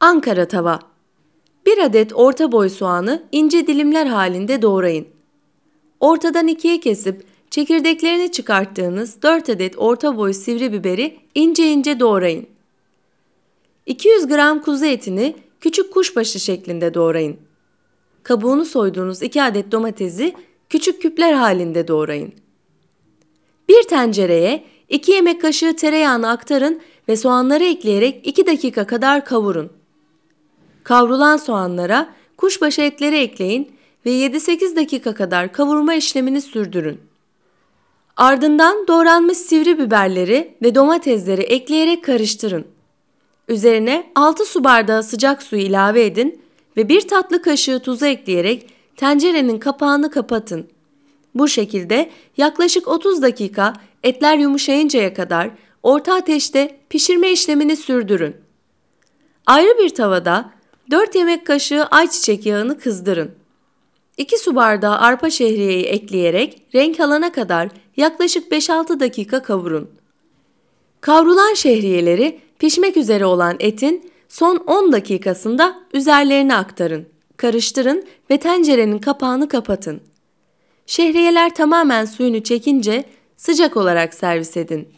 Ankara tava. 1 adet orta boy soğanı ince dilimler halinde doğrayın. Ortadan ikiye kesip çekirdeklerini çıkarttığınız 4 adet orta boy sivri biberi ince ince doğrayın. 200 gram kuzu etini küçük kuşbaşı şeklinde doğrayın. Kabuğunu soyduğunuz 2 adet domatesi küçük küpler halinde doğrayın. Bir tencereye 2 yemek kaşığı tereyağını aktarın ve soğanları ekleyerek 2 dakika kadar kavurun. Kavrulan soğanlara kuşbaşı etleri ekleyin ve 7-8 dakika kadar kavurma işlemini sürdürün. Ardından doğranmış sivri biberleri ve domatesleri ekleyerek karıştırın. Üzerine 6 su bardağı sıcak suyu ilave edin ve 1 tatlı kaşığı tuzu ekleyerek tencerenin kapağını kapatın. Bu şekilde yaklaşık 30 dakika etler yumuşayıncaya kadar orta ateşte pişirme işlemini sürdürün. Ayrı bir tavada 4 yemek kaşığı ayçiçek yağını kızdırın. 2 su bardağı arpa şehriyeyi ekleyerek renk alana kadar yaklaşık 5-6 dakika kavurun. Kavrulan şehriyeleri pişmek üzere olan etin son 10 dakikasında üzerlerine aktarın. Karıştırın ve tencerenin kapağını kapatın. Şehriyeler tamamen suyunu çekince sıcak olarak servis edin.